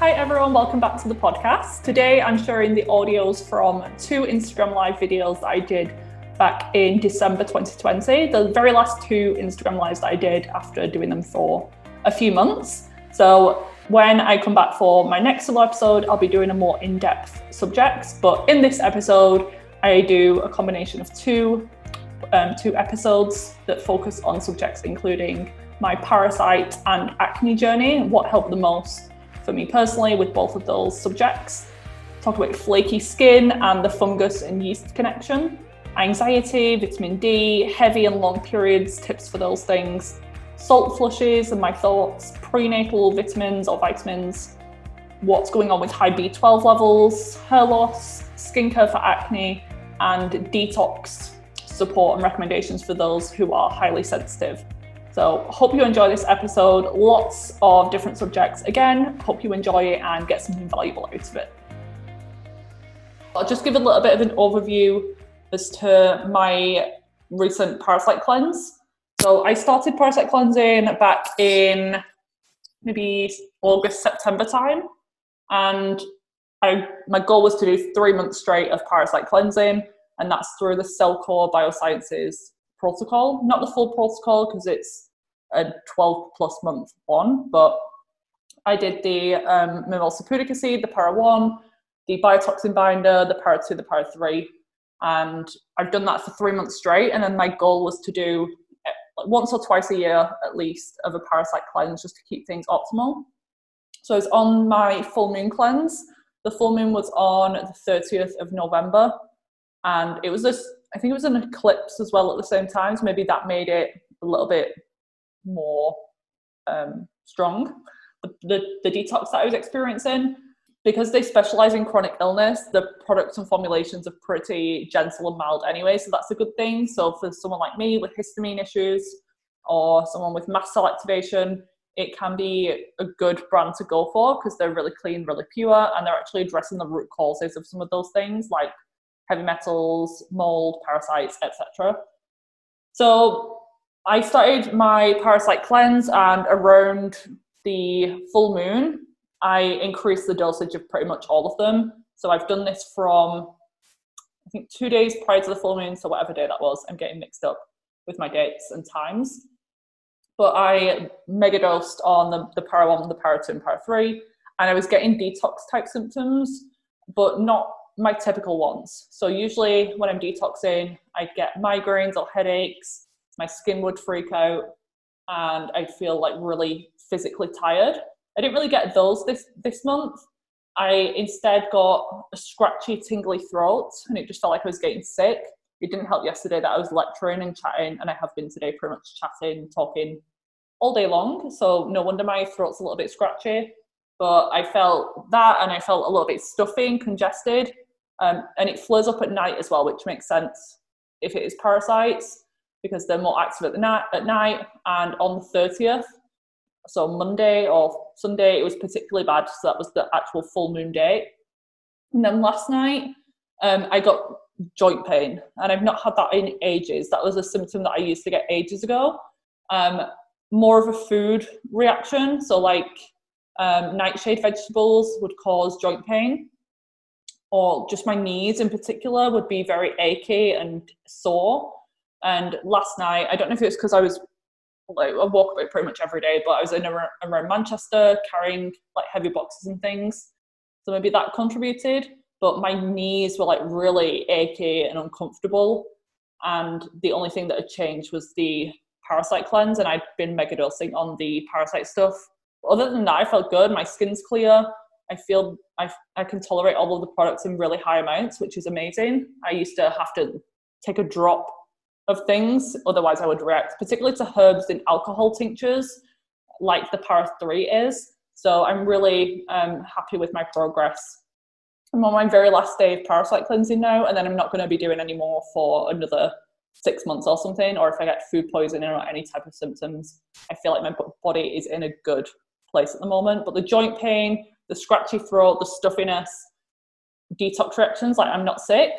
Hi everyone, welcome back to the podcast. Today I'm sharing the audios from two Instagram live videos I did back in December 2020. The very last two Instagram lives that I did after doing them for a few months. So when I come back for my next solo episode, I'll be doing a more in-depth subjects. But in this episode, I do a combination of two um, two episodes that focus on subjects including my parasite and acne journey, what helped the most for me personally with both of those subjects. Talk about flaky skin and the fungus and yeast connection, anxiety, vitamin D, heavy and long periods, tips for those things, salt flushes and my thoughts, prenatal vitamins or vitamins, what's going on with high B12 levels, hair loss, skincare for acne, and detox support and recommendations for those who are highly sensitive. So, hope you enjoy this episode. Lots of different subjects. Again, hope you enjoy it and get something valuable out of it. I'll just give a little bit of an overview as to my recent parasite cleanse. So, I started parasite cleansing back in maybe August, September time. And I, my goal was to do three months straight of parasite cleansing and that's through the Cellcore Biosciences protocol. Not the full protocol because it's a 12 plus month one, but I did the um, Mimosa acid, the Para 1, the biotoxin binder, the Para 2, the Para 3, and I've done that for three months straight. And then my goal was to do once or twice a year at least of a parasite cleanse just to keep things optimal. So I was on my full moon cleanse. The full moon was on the 30th of November and it was this i think it was an eclipse as well at the same time so maybe that made it a little bit more um, strong. The, the, the detox that i was experiencing because they specialize in chronic illness the products and formulations are pretty gentle and mild anyway so that's a good thing. So for someone like me with histamine issues or someone with mast cell activation it can be a good brand to go for because they're really clean really pure and they're actually addressing the root causes of some of those things like heavy metals, mold, parasites, etc. So I started my parasite cleanse, and around the full moon, I increased the dosage of pretty much all of them. So I've done this from I think two days prior to the full moon, so whatever day that was, I'm getting mixed up with my dates and times. But I mega dosed on the, the para one, the para two, and para three, and I was getting detox type symptoms, but not my typical ones. So usually when I'm detoxing, I get migraines or headaches, my skin would freak out, and I'd feel like really physically tired. I didn't really get those this this month. I instead got a scratchy, tingly throat, and it just felt like I was getting sick. It didn't help yesterday that I was lecturing and chatting, and I have been today pretty much chatting, talking all day long. So no wonder my throat's a little bit scratchy. But I felt that, and I felt a little bit stuffy and congested um, and it flares up at night as well, which makes sense if it is parasites because they're more active at the night at night. And on the 30th, so Monday or Sunday, it was particularly bad. So that was the actual full moon date. And then last night, um, I got joint pain, and I've not had that in ages. That was a symptom that I used to get ages ago. Um, more of a food reaction, so like um, nightshade vegetables would cause joint pain or just my knees in particular would be very achy and sore. And last night, I don't know if it was because I was like I walk about pretty much every day, but I was in around, around Manchester carrying like heavy boxes and things, so maybe that contributed. but my knees were like really achy and uncomfortable. And the only thing that had changed was the parasite cleanse, and I'd been mega dosing on the parasite stuff. Other than that, I felt good. My skin's clear. I feel I, I can tolerate all of the products in really high amounts, which is amazing. I used to have to take a drop of things, otherwise I would react, particularly to herbs in alcohol tinctures, like the Para 3 is. So I'm really um, happy with my progress. I'm on my very last day of parasite cleansing now, and then I'm not going to be doing any more for another six months or something. Or if I get food poisoning or any type of symptoms, I feel like my body is in a good place at the moment. But the joint pain, the scratchy throat, the stuffiness, detox reactions, like I'm not sick.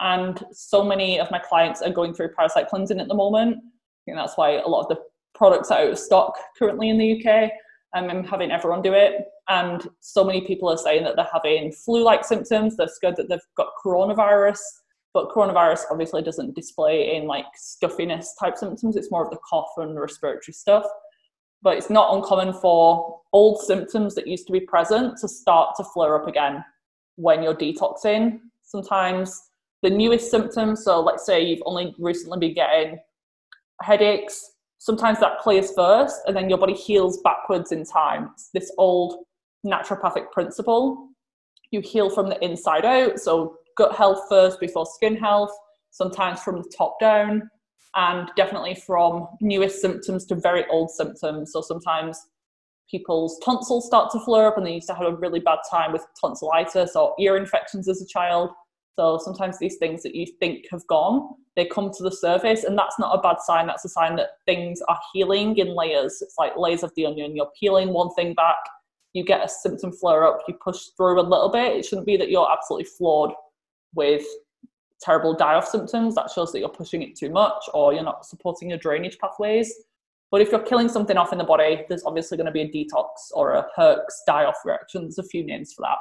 And so many of my clients are going through parasite cleansing at the moment. And that's why a lot of the products are out of stock currently in the UK. Um, I'm having everyone do it. And so many people are saying that they're having flu like symptoms. They're scared that they've got coronavirus. But coronavirus obviously doesn't display in like stuffiness type symptoms. It's more of the cough and respiratory stuff. But it's not uncommon for old symptoms that used to be present to start to flare up again when you're detoxing. Sometimes the newest symptoms, so let's say you've only recently been getting headaches, sometimes that clears first and then your body heals backwards in time. It's this old naturopathic principle. You heal from the inside out, so gut health first before skin health, sometimes from the top down, and definitely from newest symptoms to very old symptoms. So sometimes people's tonsils start to flare up and they used to have a really bad time with tonsillitis or ear infections as a child. So sometimes these things that you think have gone, they come to the surface, and that's not a bad sign. That's a sign that things are healing in layers. It's like layers of the onion. You're peeling one thing back, you get a symptom flare up, you push through a little bit. It shouldn't be that you're absolutely floored with terrible die off symptoms. That shows that you're pushing it too much or you're not supporting your drainage pathways. But if you're killing something off in the body, there's obviously going to be a detox or a Herx die off reaction. There's a few names for that.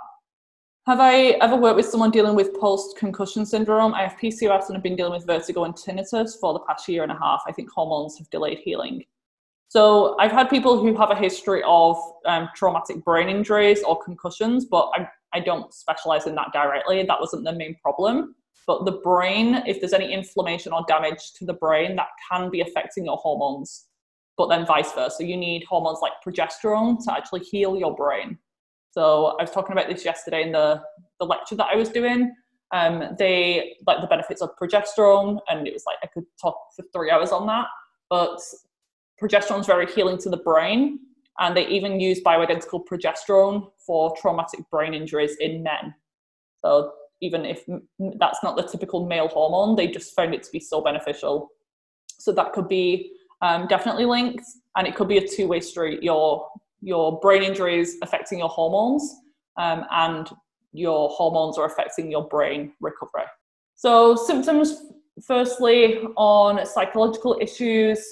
Have I ever worked with someone dealing with post concussion syndrome? I have PCOS and have been dealing with vertigo and tinnitus for the past year and a half. I think hormones have delayed healing. So I've had people who have a history of um, traumatic brain injuries or concussions, but I, I don't specialize in that directly. That wasn't the main problem. But the brain, if there's any inflammation or damage to the brain, that can be affecting your hormones, but then vice versa. You need hormones like progesterone to actually heal your brain. So I was talking about this yesterday in the, the lecture that I was doing. Um, they like the benefits of progesterone, and it was like I could talk for three hours on that. But progesterone is very healing to the brain, and they even use bioidentical progesterone for traumatic brain injuries in men. So even if that's not the typical male hormone, they just found it to be so beneficial. So that could be um, definitely linked, and it could be a two-way street. Your your brain injuries affecting your hormones, um, and your hormones are affecting your brain recovery. So, symptoms firstly on psychological issues,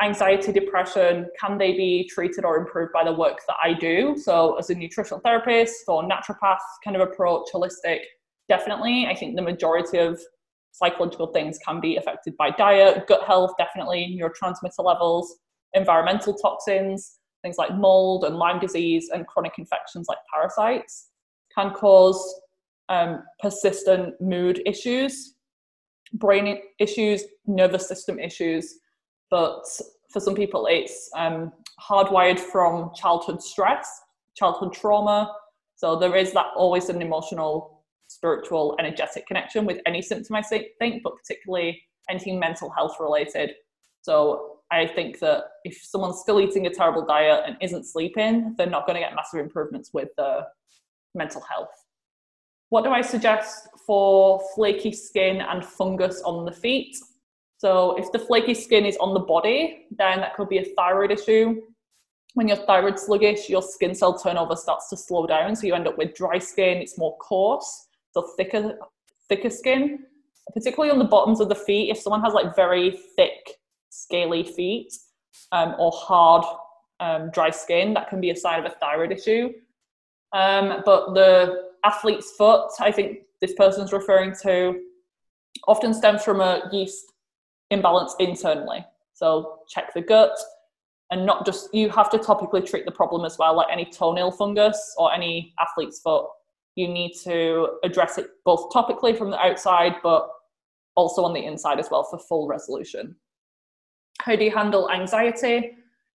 anxiety, depression, can they be treated or improved by the work that I do? So, as a nutritional therapist or naturopath kind of approach, holistic, definitely. I think the majority of psychological things can be affected by diet, gut health, definitely, neurotransmitter levels, environmental toxins, things like mold and Lyme disease and chronic infections like parasites can cause um, persistent mood issues, brain issues, nervous system issues. But for some people, it's um, hardwired from childhood stress, childhood trauma. So there is that always an emotional, spiritual, energetic connection with any symptom, I think, but particularly anything mental health related. So I think that if someone's still eating a terrible diet and isn't sleeping, they're not going to get massive improvements with the mental health. What do I suggest for flaky skin and fungus on the feet? So, if the flaky skin is on the body, then that could be a thyroid issue. When your thyroid's sluggish, your skin cell turnover starts to slow down, so you end up with dry skin. It's more coarse, so thicker, thicker skin. Particularly on the bottoms of the feet, if someone has like very thick scaly feet um, or hard um, dry skin, that can be a sign of a thyroid issue. Um, but the athlete's foot, I think this person's referring to, often stems from a yeast imbalance internally. So check the gut and not just, you have to topically treat the problem as well, like any toenail fungus or any athlete's foot. You need to address it both topically from the outside, but also on the inside as well for full resolution. How do you handle anxiety?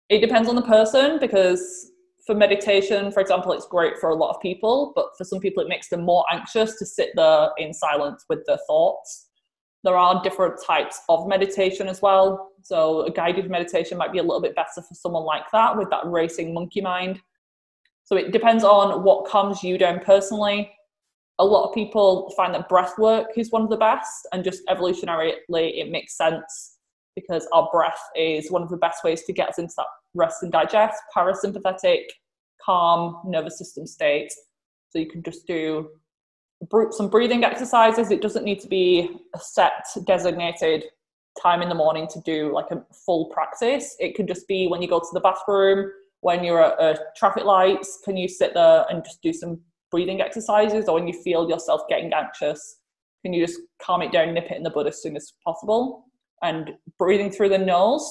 It depends on the person because for meditation, for example, it's great for a lot of people, but for some people, it makes them more anxious to sit there in silence with their thoughts. There are different types of meditation as well. So, a guided meditation might be a little bit better for someone like that with that racing monkey mind. So, it depends on what calms you down personally. A lot of people find that breath work is one of the best, and just evolutionarily, it makes sense because our breath is one of the best ways to get us into that rest and digest, parasympathetic, calm nervous system state. So you can just do some breathing exercises. It doesn't need to be a set designated time in the morning to do like a full practice. It could just be when you go to the bathroom, when you're at a traffic lights, can you sit there and just do some breathing exercises? Or when you feel yourself getting anxious, can you just calm it down, nip it in the bud as soon as possible? And breathing through the nose,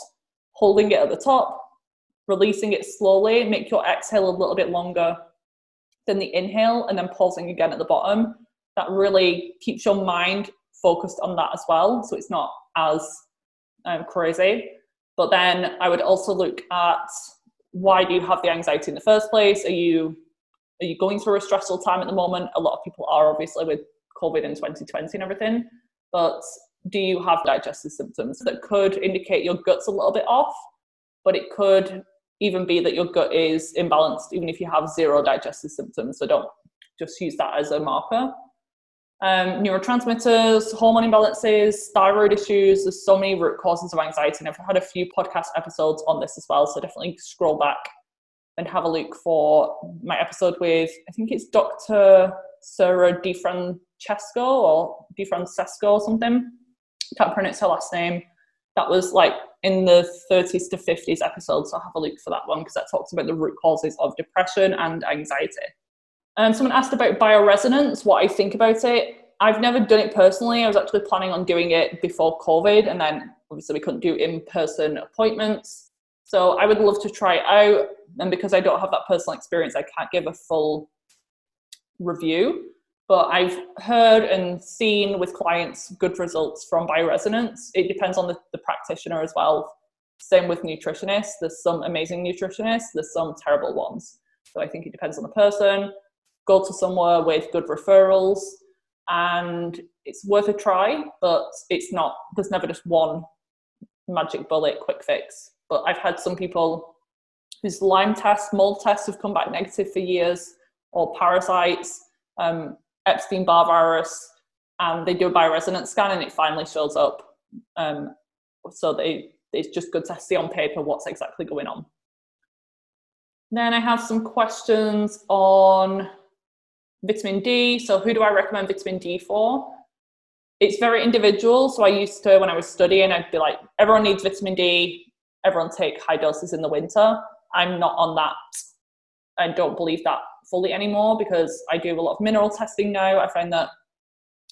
holding it at the top, releasing it slowly, make your exhale a little bit longer than the inhale, and then pausing again at the bottom. That really keeps your mind focused on that as well. So it's not as um, crazy. But then I would also look at why do you have the anxiety in the first place? Are you are you going through a stressful time at the moment? A lot of people are obviously with COVID in 2020 and everything. But do you have digestive symptoms that could indicate your gut's a little bit off? But it could even be that your gut is imbalanced, even if you have zero digestive symptoms. So don't just use that as a marker. Um, neurotransmitters, hormone imbalances, thyroid issues. There's so many root causes of anxiety, and I've had a few podcast episodes on this as well. So definitely scroll back and have a look for my episode with I think it's Dr. Sarah DiFrancesco or DiFrancesco or something. Can't pronounce her last name. That was like in the 30s to 50s episodes. So have a look for that one because that talks about the root causes of depression and anxiety. Um, someone asked about bioresonance, what I think about it. I've never done it personally. I was actually planning on doing it before COVID, and then obviously we couldn't do in person appointments. So I would love to try it out. And because I don't have that personal experience, I can't give a full review but I've heard and seen with clients good results from bioresonance. It depends on the, the practitioner as well. Same with nutritionists. There's some amazing nutritionists, there's some terrible ones. So I think it depends on the person. Go to somewhere with good referrals and it's worth a try, but it's not, there's never just one magic bullet quick fix. But I've had some people whose Lyme tests, mold tests have come back negative for years, or parasites. Um, Epstein Barr virus, and they do a bioresonance scan, and it finally shows up. Um, so they, it's just good to see on paper what's exactly going on. Then I have some questions on vitamin D. So who do I recommend vitamin D for? It's very individual. So I used to, when I was studying, I'd be like, everyone needs vitamin D. Everyone take high doses in the winter. I'm not on that. I don't believe that fully anymore because I do a lot of mineral testing now. I find that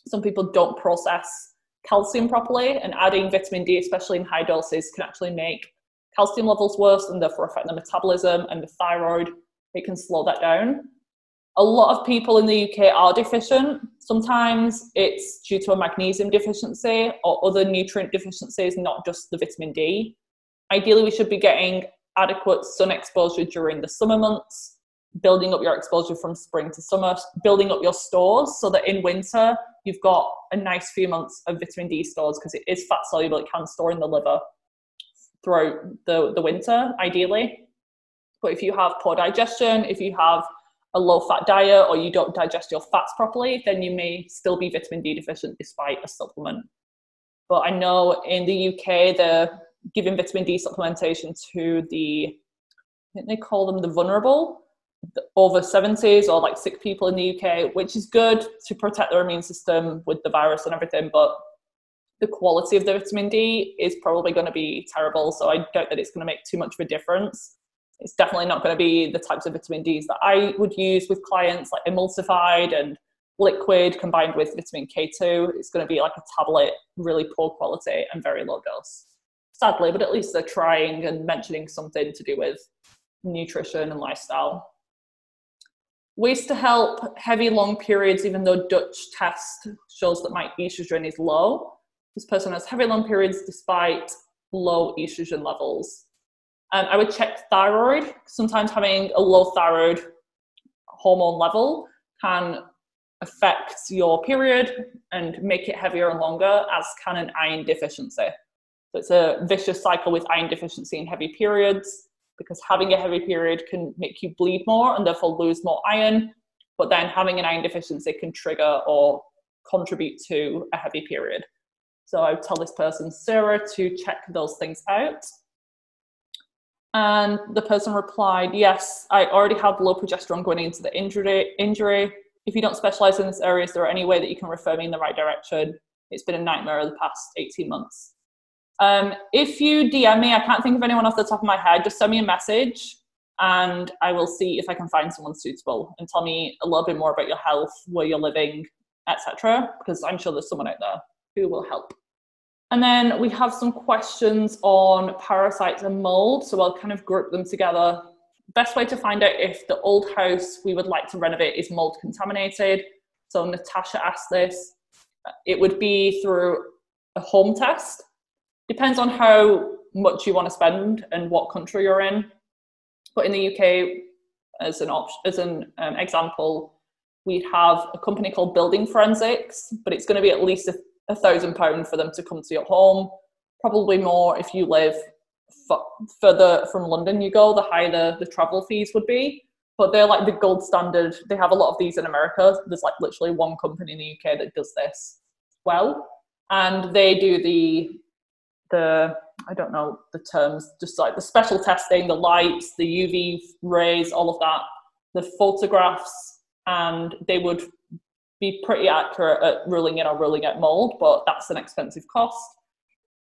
some people don't process calcium properly, and adding vitamin D, especially in high doses, can actually make calcium levels worse and therefore affect the metabolism and the thyroid. It can slow that down. A lot of people in the UK are deficient. Sometimes it's due to a magnesium deficiency or other nutrient deficiencies, not just the vitamin D. Ideally, we should be getting adequate sun exposure during the summer months building up your exposure from spring to summer, building up your stores so that in winter you've got a nice few months of vitamin D stores because it is fat soluble, it can store in the liver throughout the, the winter, ideally. But if you have poor digestion, if you have a low fat diet or you don't digest your fats properly, then you may still be vitamin D deficient despite a supplement. But I know in the UK they're giving vitamin D supplementation to the, I think they call them the vulnerable, over 70s or like sick people in the UK, which is good to protect their immune system with the virus and everything, but the quality of the vitamin D is probably going to be terrible. So I doubt that it's going to make too much of a difference. It's definitely not going to be the types of vitamin Ds that I would use with clients, like emulsified and liquid combined with vitamin K2. It's going to be like a tablet, really poor quality and very low dose. Sadly, but at least they're trying and mentioning something to do with nutrition and lifestyle. ways to help heavy long periods, even though Dutch test shows that my estrogen is low. This person has heavy long periods despite low estrogen levels. Um, I would check thyroid. Sometimes having a low thyroid hormone level can affect your period and make it heavier and longer, as can an iron deficiency. So it's a vicious cycle with iron deficiency and heavy periods because having a heavy period can make you bleed more and therefore lose more iron. But then having an iron deficiency can trigger or contribute to a heavy period. So I would tell this person, Sarah, to check those things out. And the person replied, Yes, I already have low progesterone going into the injury. injury. If you don't specialize in this area, is there any way that you can refer me in the right direction? It's been a nightmare the past 18 months. Um, if you DM me, I can't think of anyone off the top of my head, just send me a message and I will see if I can find someone suitable and tell me a little bit more about your health, where you're living, etc. Because I'm sure there's someone out there who will help. And then we have some questions on parasites and mold. So I'll kind of group them together. Best way to find out if the old house we would like to renovate is mold contaminated. So Natasha asked this. It would be through a home test. Depends on how much you want to spend and what country you're in. But in the UK, as an as an um, example, we have a company called Building Forensics, but it's going to be at least a a thousand pound for them to come to your home. Probably more if you live f- further from London you go, the higher the, the travel fees would be. But they're like the gold standard. They have a lot of these in America. There's like literally one company in the UK that does this well, and they do the the I don't know the terms, just like the special testing, the lights, the UV rays, all of that, the photographs, and they would be pretty accurate at ruling in or ruling out mold, but that's an expensive cost.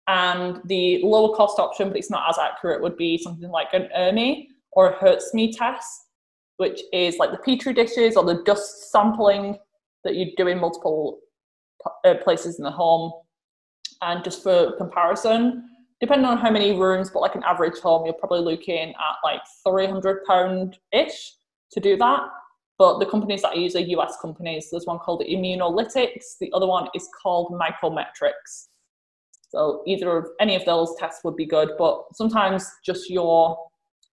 And the lower cost option, but it's not as accurate, would be something like an ERMI or a HERTSMI test, which is like the petri dishes or the dust sampling that you do in multiple uh, places in the home. And just for comparison, depending on how many rooms, but like an average home, you're probably looking at like £300 ish to do that. But the companies that I use are US companies. There's one called Immunolytics, the other one is called Mycometrics. So either of any of those tests would be good, but sometimes just your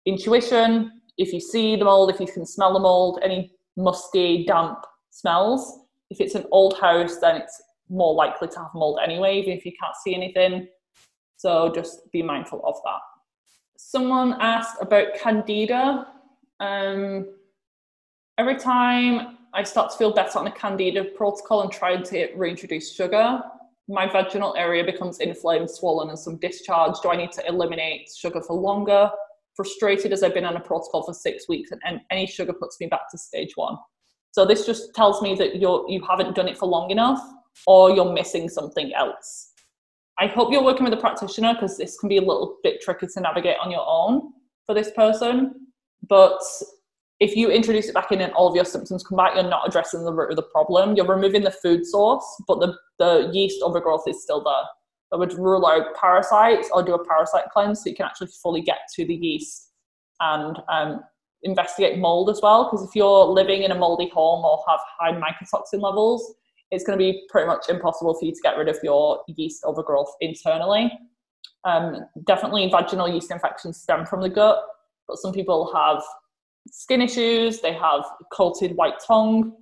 intuition, if you see the mold, if you can smell the mold, any musty, damp smells. If it's an old house, then it's more likely to have mold anyway, even if you can't see anything. So just be mindful of that. Someone asked about candida. Um, every time I start to feel better on a candida protocol and try to reintroduce sugar, my vaginal area becomes inflamed, swollen, and some discharge. Do I need to eliminate sugar for longer? Frustrated as I've been on a protocol for six weeks, and, and any sugar puts me back to stage one. So this just tells me that you're you haven't done it for long enough, or you're missing something else. I hope you're working with a practitioner because this can be a little bit tricky to navigate on your own for this person. But if you introduce it back in and all of your symptoms come back, you're not addressing the root of the problem. You're removing the food source, but the, the yeast overgrowth is still there. I would rule out parasites or do a parasite cleanse so you can actually fully get to the yeast and um, investigate mold as well. Because if you're living in a moldy home or have high mycotoxin levels, it's going to be pretty much impossible for you to get rid of your yeast overgrowth internally. Um, definitely, vaginal yeast infections stem from the gut, but some people have skin issues, they have coated white tongue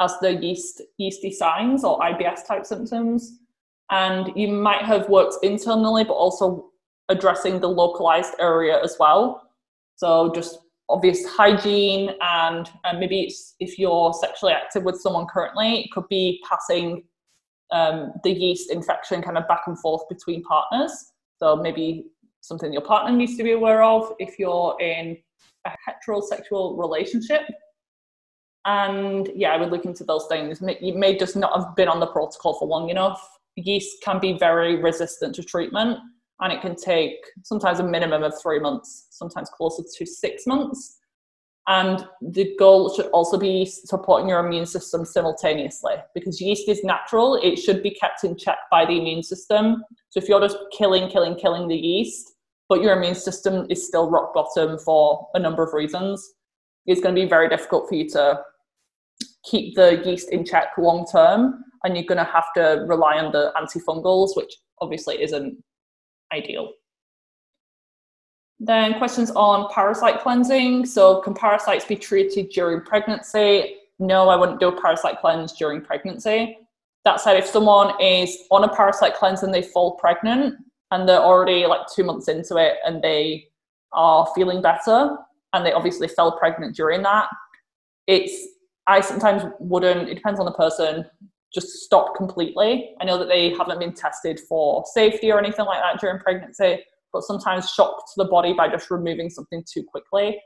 as the yeast yeasty signs or IBS type symptoms. And you might have worked internally, but also addressing the localized area as well. So just obvious hygiene and, and maybe if you're sexually active with someone currently, it could be passing um, the yeast infection kind of back and forth between partners. So maybe something your partner needs to be aware of if you're in a heterosexual relationship. And yeah, I would look into those things. You may just not have been on the protocol for long enough. Yeast can be very resistant to treatment, and it can take sometimes a minimum of three months, sometimes closer to six months. And the goal should also be supporting your immune system simultaneously because yeast is natural. It should be kept in check by the immune system. So if you're just killing, killing, killing the yeast, but your immune system is still rock bottom for a number of reasons. it's going to be very difficult for you to keep the yeast in check long term and you're going to have to rely on the antifungals which obviously isn't ideal. Then questions on parasite cleansing. So can parasites be treated during pregnancy? No i wouldn't do a parasite cleanse during pregnancy. That said if someone is on a parasite cleanse and they fall pregnant and they're already like two months into it and they are feeling better and they obviously fell pregnant during that it's I sometimes wouldn't, it depends on the person, just stop completely. I know that they haven't been tested for safety or anything like that during pregnancy, but sometimes shock to the body by just removing something too quickly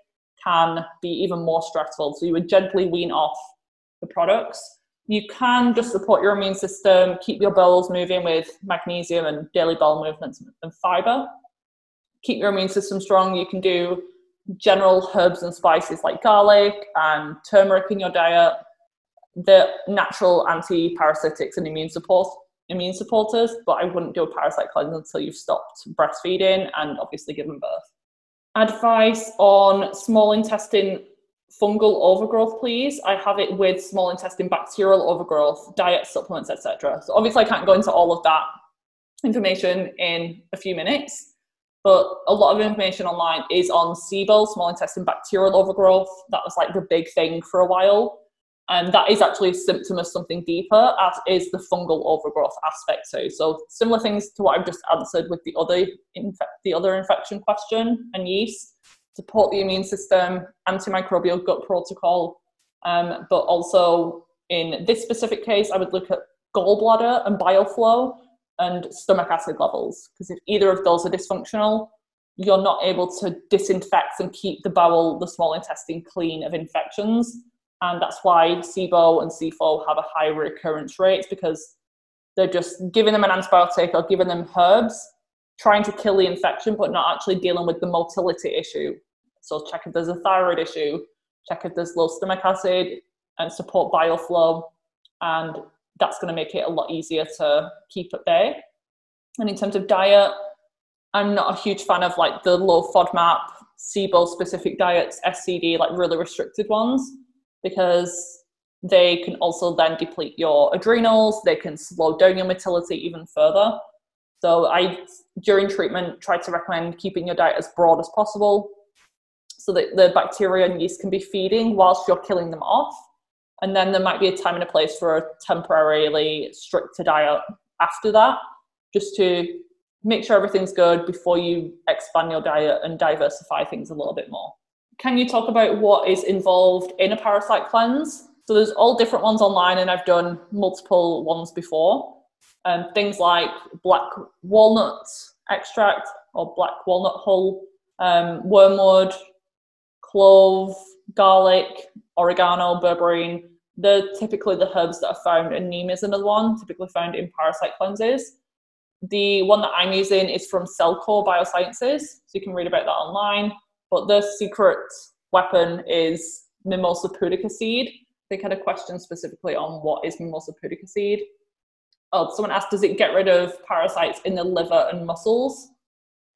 can be even more stressful. So you would gently wean off the products. You can just support your immune system, keep your bowels moving with magnesium and daily bowel movements and fiber. Keep your immune system strong. You can do general herbs and spices like garlic and turmeric in your diet. The natural anti-parasitics and immune support immune supporters, but I wouldn't do a parasite cleanse until you've stopped breastfeeding and obviously given birth. Advice on small intestine fungal overgrowth, please. I have it with small intestine bacterial overgrowth, diet supplements, etc. So obviously I can't go into all of that information in a few minutes, but a lot of information online is on SIBO, small intestine bacterial overgrowth. That was like the big thing for a while. And that is actually a symptom of something deeper, as is the fungal overgrowth aspect too. So similar things to what I've just answered with the other infe- the other infection question and yeast. Support the immune system, antimicrobial gut protocol, um, but also in this specific case, I would look at gallbladder and bile flow and stomach acid levels. Because if either of those are dysfunctional, you're not able to disinfect and keep the bowel, the small intestine clean of infections. And that's why SIBO and SIFO have a high recurrence rate because they're just giving them an antibiotic or giving them herbs, trying to kill the infection, but not actually dealing with the motility issue. So check if there's a thyroid issue, check if there's low stomach acid, and support bile flow. And that's going to make it a lot easier to keep at bay. And in terms of diet, I'm not a huge fan of like the low FODMAP, SIBO specific diets, SCD, like really restricted ones, because they can also then deplete your adrenals, they can slow down your motility even further. So I, during treatment, try to recommend keeping your diet as broad as possible so that the bacteria and yeast can be feeding whilst you're killing them off and then there might be a time and a place for a temporarily stricter diet after that, just to make sure everything's good before you expand your diet and diversify things a little bit more. Can you talk about what is involved in a parasite cleanse? So there's all different ones online, and I've done multiple ones before. Um, things like black walnut extract or black walnut hull, um, wormwood, clove, garlic, oregano, berberine. They're typically the herbs that are found, and neem is another one, typically found in parasite cleanses. The one that I'm using is from Cellcore Biosciences, so you can read about that online. But the secret weapon is Mimosa pudica seed. They had a question specifically on what is Mimosa pudica seed. Oh, someone asked, does it get rid of parasites in the liver and muscles?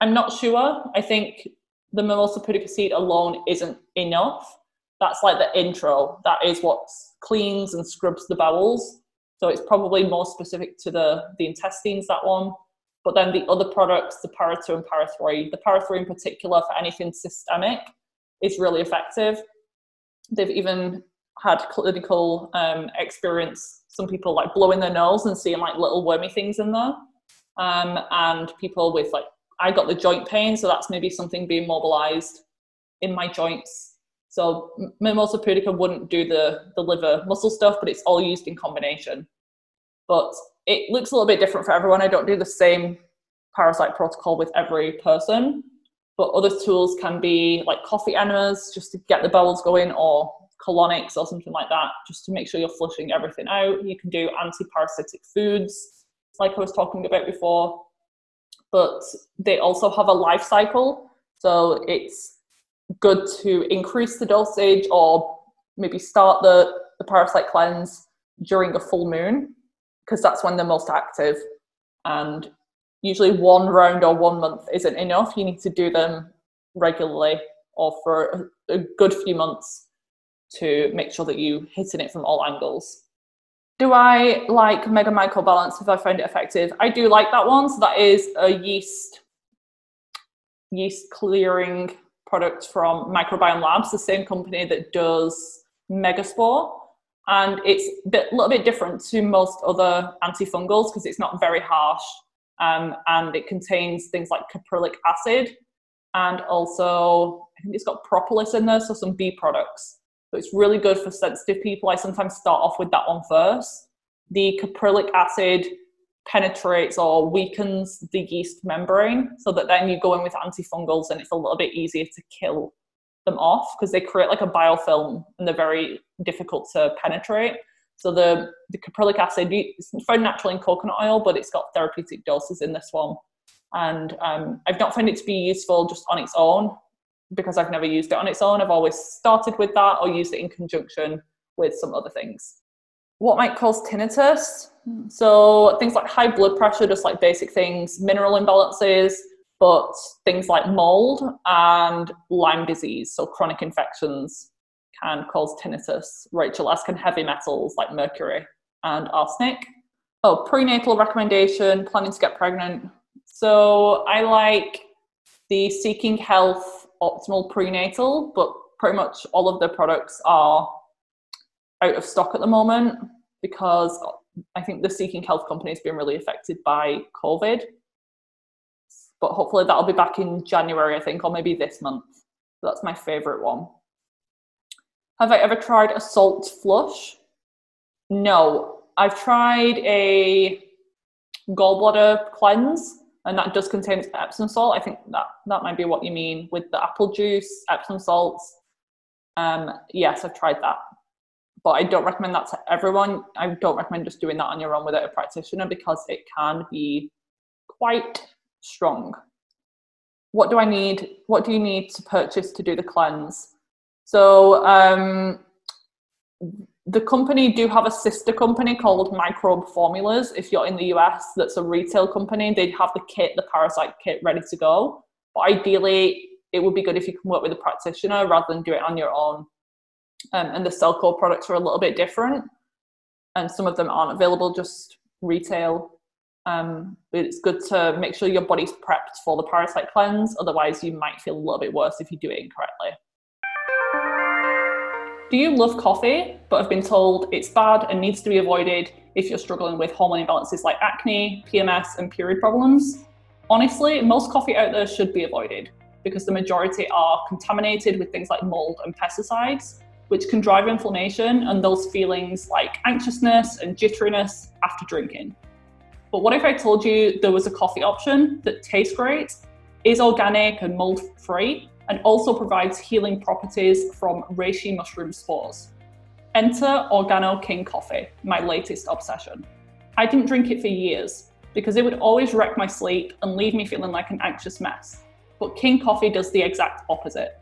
I'm not sure. I think the Mimosa seed alone isn't enough that's like the intro. That is what cleans and scrubs the bowels. So it's probably more specific to the, the intestines, that one. But then the other products, the para 2 and para 3, the para 3 in particular for anything systemic is really effective. They've even had clinical um, experience, some people like blowing their nose and seeing like little wormy things in there. Um, and people with like, I got the joint pain, so that's maybe something being mobilized in my joints so Mimosa pudica wouldn't do the, the liver muscle stuff, but it's all used in combination. But it looks a little bit different for everyone. I don't do the same parasite protocol with every person, but other tools can be like coffee enemas just to get the bowels going or colonics or something like that, just to make sure you're flushing everything out. You can do anti-parasitic foods, like I was talking about before, but they also have a life cycle. So it's good to increase the dosage or maybe start the, the parasite cleanse during a full moon because that's when they're most active. And usually one round or one month isn't enough. You need to do them regularly or for a, good few months to make sure that you're hitting it from all angles. Do I like Mega MycoBalance if I find it effective? I do like that one. So that is a yeast yeast clearing product from Microbiome Labs, the same company that does Megaspore. And it's a little bit different to most other antifungals because it's not very harsh um, and it contains things like caprylic acid and also I think it's got propolis in there, so some bee products. So it's really good for sensitive people. I sometimes start off with that one first. The caprylic acid penetrates or weakens the yeast membrane so that then you go in with antifungals and it's a little bit easier to kill them off because they create like a biofilm and they're very difficult to penetrate. So the, the caprylic acid is found naturally in coconut oil, but it's got therapeutic doses in this one. And um, I've not found it to be useful just on its own because I've never used it on its own. I've always started with that or used it in conjunction with some other things. What might cause tinnitus? Hmm. So things like high blood pressure, just like basic things, mineral imbalances, but things like mold and Lyme disease, so chronic infections can cause tinnitus. Rachel asks, can heavy metals like mercury and arsenic? Oh, prenatal recommendation, planning to get pregnant. So I like the Seeking Health Optimal Prenatal, but pretty much all of the products are out of stock at the moment because I think the Seeking Health company has been really affected by COVID but hopefully that'll be back in January, I think, or maybe this month. That's my favorite one. Have I ever tried a salt flush? No. I've tried a gallbladder cleanse, and that does contain Epsom salt. I think that that might be what you mean with the apple juice, Epsom salts. Um, yes, I've tried that, but I don't recommend that to everyone. I don't recommend just doing that on your own without a practitioner because it can be quite strong. What do I need? What do you need to purchase to do the cleanse? So um, the company do have a sister company called Microbe Formulas. If you're in the US, that's a retail company. They have the kit, the parasite kit, ready to go. But ideally, it would be good if you can work with a practitioner rather than do it on your own. Um, and the Cellcore products are a little bit different, and some of them aren't available just retail. Um, it's good to make sure your body's prepped for the parasite cleanse, otherwise, you might feel a little bit worse if you do it incorrectly. Do you love coffee but have been told it's bad and needs to be avoided if you're struggling with hormone imbalances like acne, PMS, and period problems? Honestly, most coffee out there should be avoided because the majority are contaminated with things like mold and pesticides, which can drive inflammation and those feelings like anxiousness and jitteriness after drinking. But what if I told you there was a coffee option that tastes great, is organic and mold free, and also provides healing properties from reishi mushroom spores? Enter Organo King Coffee, my latest obsession. I didn't drink it for years because it would always wreck my sleep and leave me feeling like an anxious mess. But King Coffee does the exact opposite.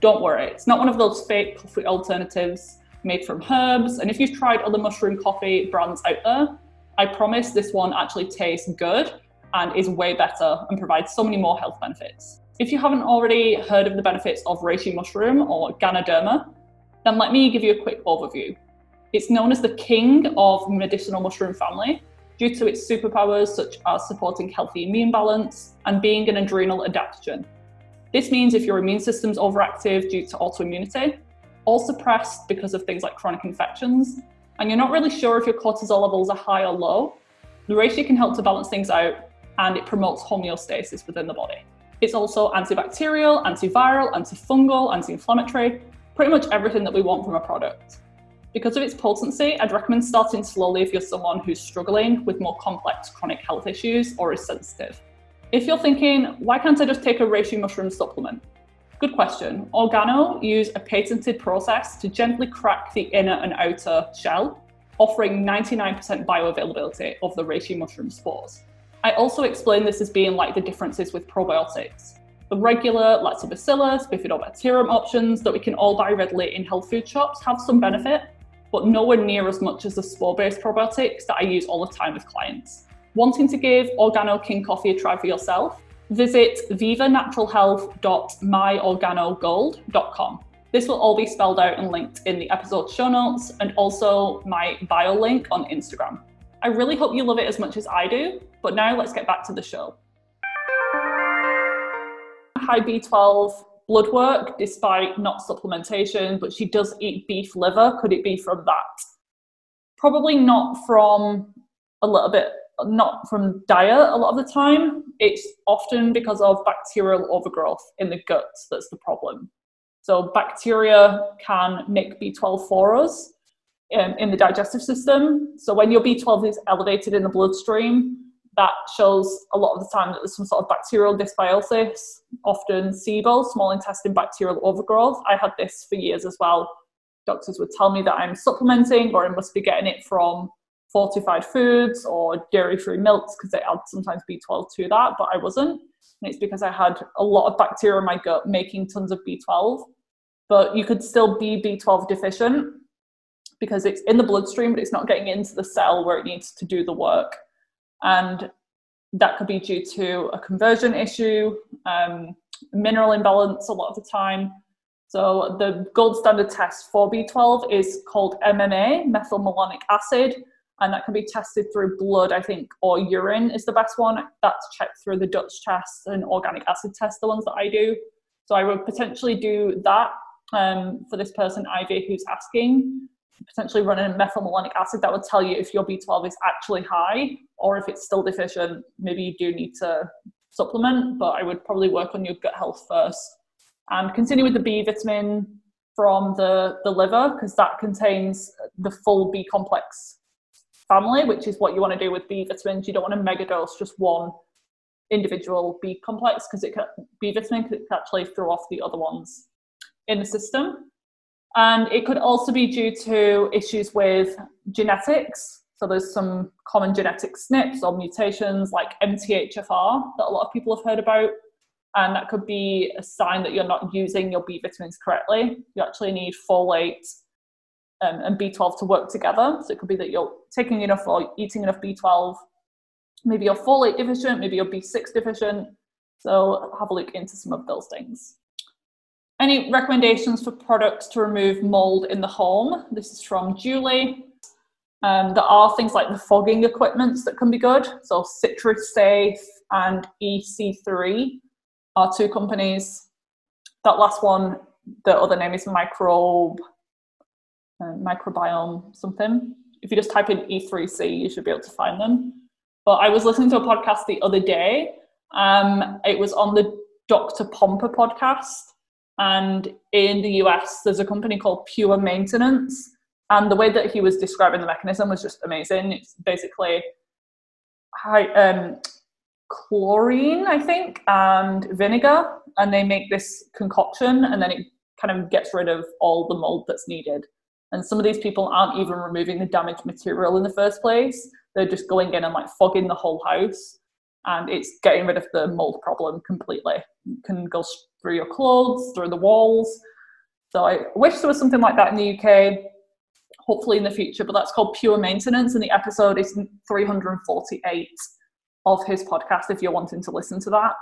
Don't worry, it's not one of those fake coffee alternatives made from herbs. And if you've tried other mushroom coffee brands out there, I promise this one actually tastes good and is way better and provides so many more health benefits. If you haven't already heard of the benefits of reishi mushroom or Ganoderma, then let me give you a quick overview. It's known as the king of medicinal mushroom family due to its superpowers such as supporting healthy immune balance and being an adrenal adaptogen. This means if your immune system's overactive due to autoimmunity, or suppressed because of things like chronic infections, and you're not really sure if your cortisol levels are high or low, the reishi can help to balance things out and it promotes homeostasis within the body. It's also antibacterial, antiviral, antifungal, anti inflammatory, pretty much everything that we want from a product. Because of its potency, I'd recommend starting slowly if you're someone who's struggling with more complex chronic health issues or is sensitive. If you're thinking, why can't I just take a reishi mushroom supplement? Good question. Organo use a patented process to gently crack the inner and outer shell, offering 99% bioavailability of the reishi mushroom spores. I also explain this as being like the differences with probiotics. The regular lactobacillus, bifidobacterium options that we can all buy readily in health food shops have some benefit, but nowhere near as much as the spore-based probiotics that I use all the time with clients. Wanting to give Organo King Coffee a try for yourself? visit vivanaturalhealth.myorganogold.com. This will all be spelled out and linked in the episode show notes and also my bio link on Instagram. I really hope you love it as much as I do, but now let's get back to the show. High B12 blood work despite not supplementation, but she does eat beef liver. Could it be from that? Probably not from a little bit, not from diet a lot of the time. It's often because of bacterial overgrowth in the gut that's the problem. So, bacteria can make B12 for us um, in the digestive system. So, when your B12 is elevated in the bloodstream, that shows a lot of the time that there's some sort of bacterial dysbiosis, often SIBO, small intestine bacterial overgrowth. I had this for years as well. Doctors would tell me that I'm supplementing or I must be getting it from fortified foods or dairy free milks because they add sometimes B12 to that, but I wasn't. And it's because I had a lot of bacteria in my gut making tons of B12. But you could still be B12 deficient because it's in the bloodstream, but it's not getting into the cell where it needs to do the work and that could be due to a conversion issue, um, mineral imbalance a lot of the time. So the gold standard test for B12 is called MMA, methylmalonic acid, and that can be tested through blood, I think, or urine is the best one. That's checked through the Dutch test and organic acid test, the ones that I do. So I would potentially do that um, for this person, Ivy, who's asking potentially running methylmalonic acid that would tell you if your B12 is actually high or if it's still deficient. Maybe you do need to supplement, but I would probably work on your gut health first and continue with the B vitamin from the, the liver because that contains the full B complex family, which is what you want to do with B vitamins. You don't want to megadose just one individual B complex because it can, B vitamin could actually throw off the other ones in the system. And it could also be due to issues with genetics. So there's some common genetic SNPs or mutations like MTHFR that a lot of people have heard about. And that could be a sign that you're not using your B vitamins correctly. You actually need folate um, and B12 to work together. So it could be that you're taking enough or eating enough B12. Maybe you're folate deficient, maybe you're B6 deficient. So have a look into some of those things. Any recommendations for products to remove mold in the home? This is from Julie. Um, there are things like the fogging equipments that can be good. So CitriSafe and EC3 are two companies. That last one, the other name is Microbe, uh, Microbiome something. If you just type in E3C, you should be able to find them. But I was listening to a podcast the other day. Um, it was on the Dr. Pompa podcast and in the US, there's a company called Pure Maintenance. And the way that he was describing the mechanism was just amazing. It's basically high, um, chlorine, I think, and vinegar. And they make this concoction and then it kind of gets rid of all the mold that's needed. And some of these people aren't even removing the damaged material in the first place. They're just going in and like fogging the whole house. And it's getting rid of the mold problem completely. You can go through your clothes, through the walls. So I wish there was something like that in the UK, hopefully in the future, but that's called Pure Maintenance, and the episode is 348 of his podcast if you're wanting to listen to that.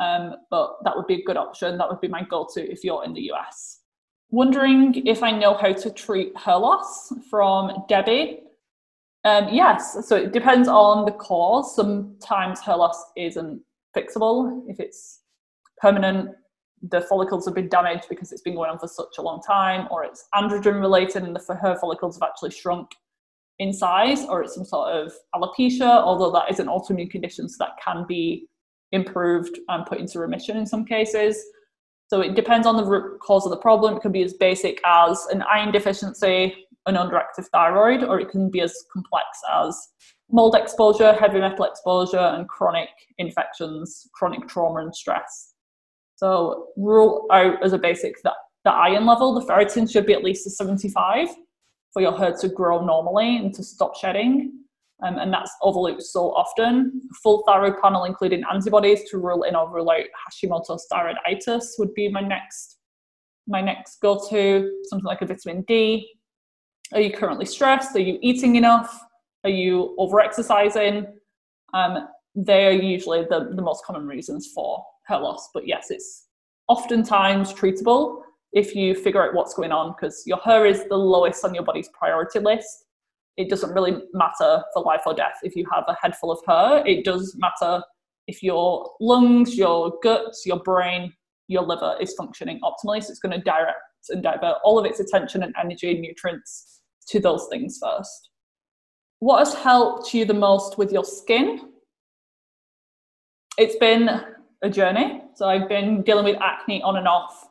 Um, but that would be a good option. That would be my go to if you're in the US. Wondering if I know how to treat hair loss from Debbie. Um, yes, so it depends on the cause. Sometimes hair loss isn't fixable if it's permanent the follicles have been damaged because it's been going on for such a long time, or it's androgen related and the hair follicles have actually shrunk in size, or it's some sort of alopecia, although that is an autoimmune condition, so that can be improved and put into remission in some cases. So it depends on the root cause of the problem. It can be as basic as an iron deficiency, an underactive thyroid, or it can be as complex as mold exposure, heavy metal exposure, and chronic infections, chronic trauma and stress. So rule out as a basic that the iron level, the ferritin should be at least a 75 for your hair to grow normally and to stop shedding. Um, and that's overlooked so often. Full thyroid panel, including antibodies to rule in or rule out Hashimoto's thyroiditis, would be my next my next go-to. Something like a vitamin D. Are you currently stressed? Are you eating enough? Are you over-exercising? Um, they are usually the, the most common reasons for hair loss. But yes, it's oftentimes treatable if you figure out what's going on because your hair is the lowest on your body's priority list. It doesn't really matter for life or death if you have a head full of hair. It does matter if your lungs, your guts, your brain, your liver is functioning optimally. So it's going to direct and divert all of its attention and energy and nutrients to those things first. What has helped you the most with your skin? It's been a journey. So I've been dealing with acne on and off,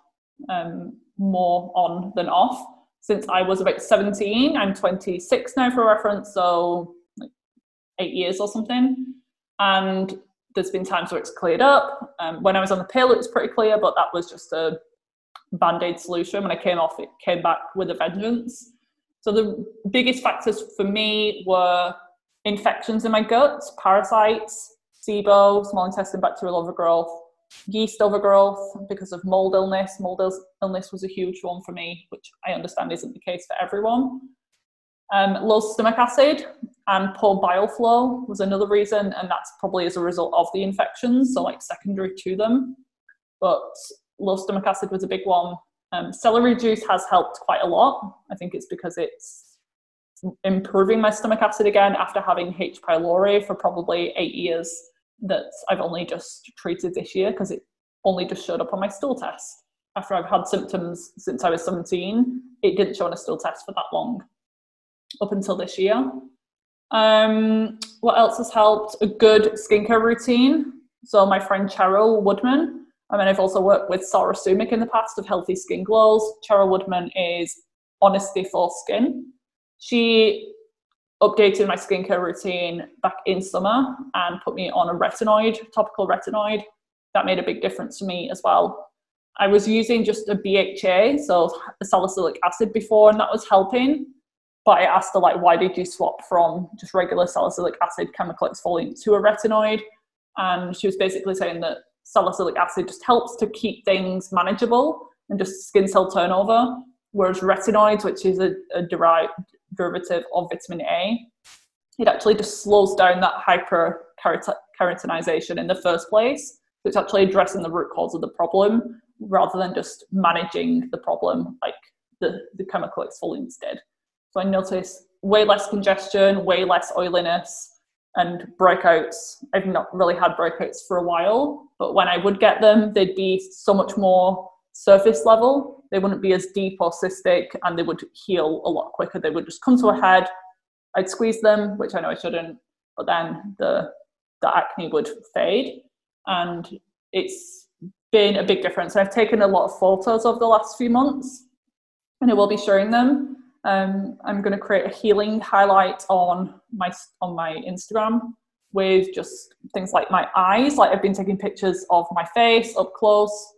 um, more on than off, since I was about 17. I'm 26 now for reference, so like eight years or something. And there's been times where it's cleared up. Um, when I was on the pill, it was pretty clear, but that was just a band aid solution. When I came off, it came back with a vengeance. So the biggest factors for me were infections in my guts, parasites, SIBO, small intestine bacterial overgrowth, yeast overgrowth because of mold illness. Mold illness was a huge one for me, which I understand isn't the case for everyone. Um, low stomach acid and poor bile flow was another reason, and that's probably as a result of the infections, so like secondary to them. But low stomach acid was a big one. Um, celery juice has helped quite a lot. I think it's because it's improving my stomach acid again after having H. pylori for probably eight years that I've only just treated this year because it only just showed up on my stool test. After I've had symptoms since I was 17, it didn't show on a stool test for that long, up until this year. Um, what else has helped? A good skincare routine. So my friend Cheryl Woodman, I mean, I've also worked with Sarah Sumik in the past of Healthy Skin Glows. Cheryl Woodman is Honesty for Skin. She updated my skincare routine back in summer and put me on a retinoid, topical retinoid. That made a big difference to me as well. I was using just a BHA, so salicylic acid before, and that was helping. But I asked her, like, why did you swap from just regular salicylic acid chemical exfoliant to a retinoid? And she was basically saying that salicylic acid just helps to keep things manageable and just skin cell turnover, whereas retinoids, which is a, a derived derivative of vitamin A, it actually just slows down that hyperkeratinization in the first place. So it's actually addressing the root cause of the problem rather than just managing the problem like the, the chemical exfoliants did. So I noticed way less congestion, way less oiliness, and breakouts. I've not really had breakouts for a while, but when I would get them, they'd be so much more surface level. They wouldn't be as deep or cystic and they would heal a lot quicker. They would just come to a head. I'd squeeze them, which I know I shouldn't, but then the the acne would fade. And it's been a big difference. I've taken a lot of photos over the last few months and I will be showing them. Um, I'm going to create a healing highlight on my on my Instagram with just things like my eyes. Like I've been taking pictures of my face up close,